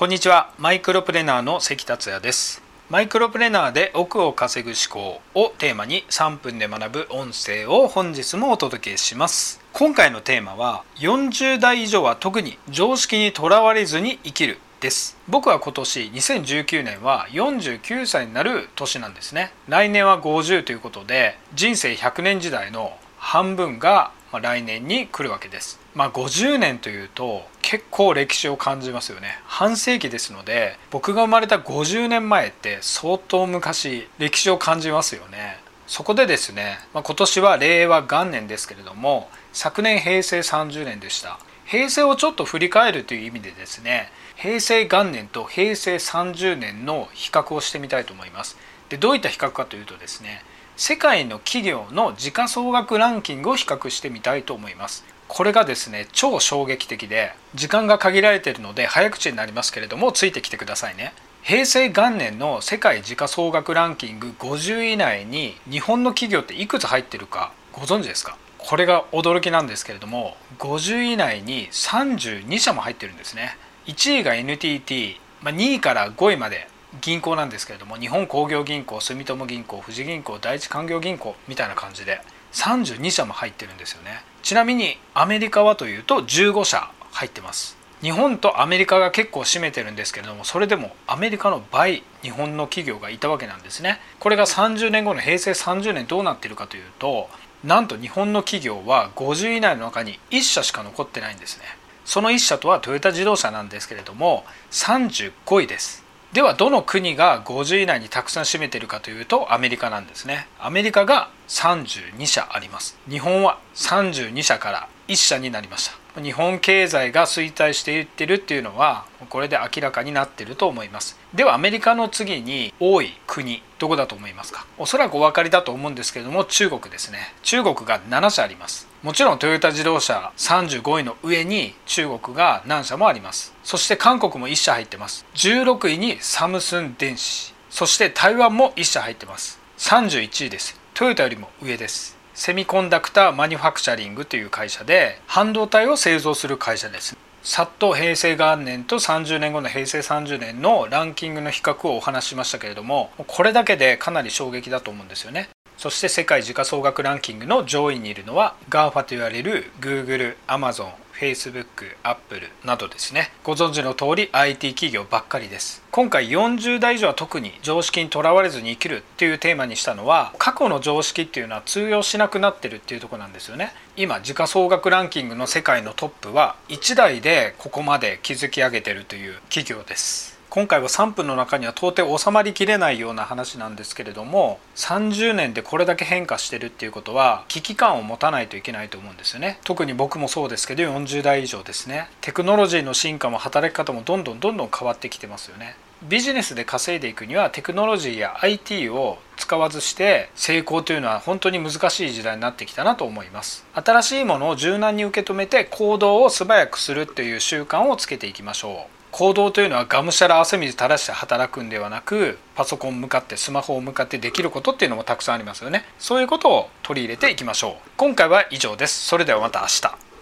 こんにちは。マイクロプレナーの関達也です。マイクロプレナーで億を稼ぐ思考をテーマに3分で学ぶ音声を本日もお届けします。今回のテーマは40代以上は特に常識にとらわれずに生きるです。僕は今年2019年は49歳になる年なんですね。来年は50ということで人生100年時代の半分が来年に来るわけです。まあ50年というと結構歴史を感じますよね。半世紀ですので僕が生まれた50年前って相当昔歴史を感じますよね。そこでですね、まあ、今年は令和元年ですけれども昨年平成30年でした。平成をちょっと振り返るという意味でですね平成元年と平成30年の比較をしてみたいと思います。でどういった比較かというとですね世界の企業の時価総額ランキングを比較してみたいと思います。これがですね超衝撃的で時間が限られているので早口になりますけれどもついてきてくださいね。平成元年の世界時価総額ランキング50位以内に日本の企業っていくつ入ってるかご存知ですか？これが驚きなんですけれども50位以内に32社も入ってるんですね。1位が ntt ま2位から5位まで銀行なんですけれども日本工業銀行住友銀行富士銀行第一勧業銀行みたいな感じで32社も入ってるんですよね。ちなみにアメリカはというと15社入ってます。日本とアメリカが結構占めてるんですけれどもそれでもアメリカの倍日本の企業がいたわけなんですね。これが30年後の平成30年どうなってるかというとなんと日本の企業は50以内の中に1社しか残ってないんですね。その1社とはトヨタ自動車なんですけれども35位です。ではどの国が50以内にたくさん占めているかというとアメリカなんですね。アメリカが32社あります。日本は32社から1社になりました。日本経済が衰退していってるっていうのはこれで明らかになってると思います。ではアメリカの次に多い国どこだと思いますか？おそらくお分かりだと思うんですけれども中国ですね。中国が7社あります。もちろんトヨタ自動車35位の上に中国が何社もあります。そして韓国も1社入ってます。16位にサムスン電子。そして台湾も1社入ってます。31位です。トヨタよりも上です。セミコンダクターマニュファクチャリングという会社で半導体を製造する会社です。さっと平成元年と30年後の平成30年のランキングの比較をお話ししましたけれどもこれだけでかなり衝撃だと思うんですよね。そして世界時価総額ランキングの上位にいるのは GAFA と言われる Google、Amazon、Facebook、Apple などですね。ご存知の通り IT 企業ばっかりです。今回40代以上は特に常識にとらわれずに生きるっていうテーマにしたのは過去の常識っていうのは通用しなくなってるっていうとこなんですよね。今時価総額ランキングの世界のトップは1台でここまで築き上げてるという企業です。今回は3分の中には到底収まりきれないような話なんですけれども30年でこれだけ変化してるっていうことは危機感を持たないといけないと思うんですよね。特に僕もそうですけど40代以上ですね。テクノロジーの進化も働き方もどんどんどんどん変わってきてますよね。ビジネスで稼いでいくにはテクノロジーや IT を使わずして成功というのは本当に難しい時代になってきたなと思います。新しいものを柔軟に受け止めて行動を素早くするという習慣をつけていきましょう。行動というのはがむしゃら汗水垂らして働くんではなくパソコン向かってスマホを向かってできることっていうのもたくさんありますよね。そういうことを取り入れていきましょう。今回は以上です。それではまた明日。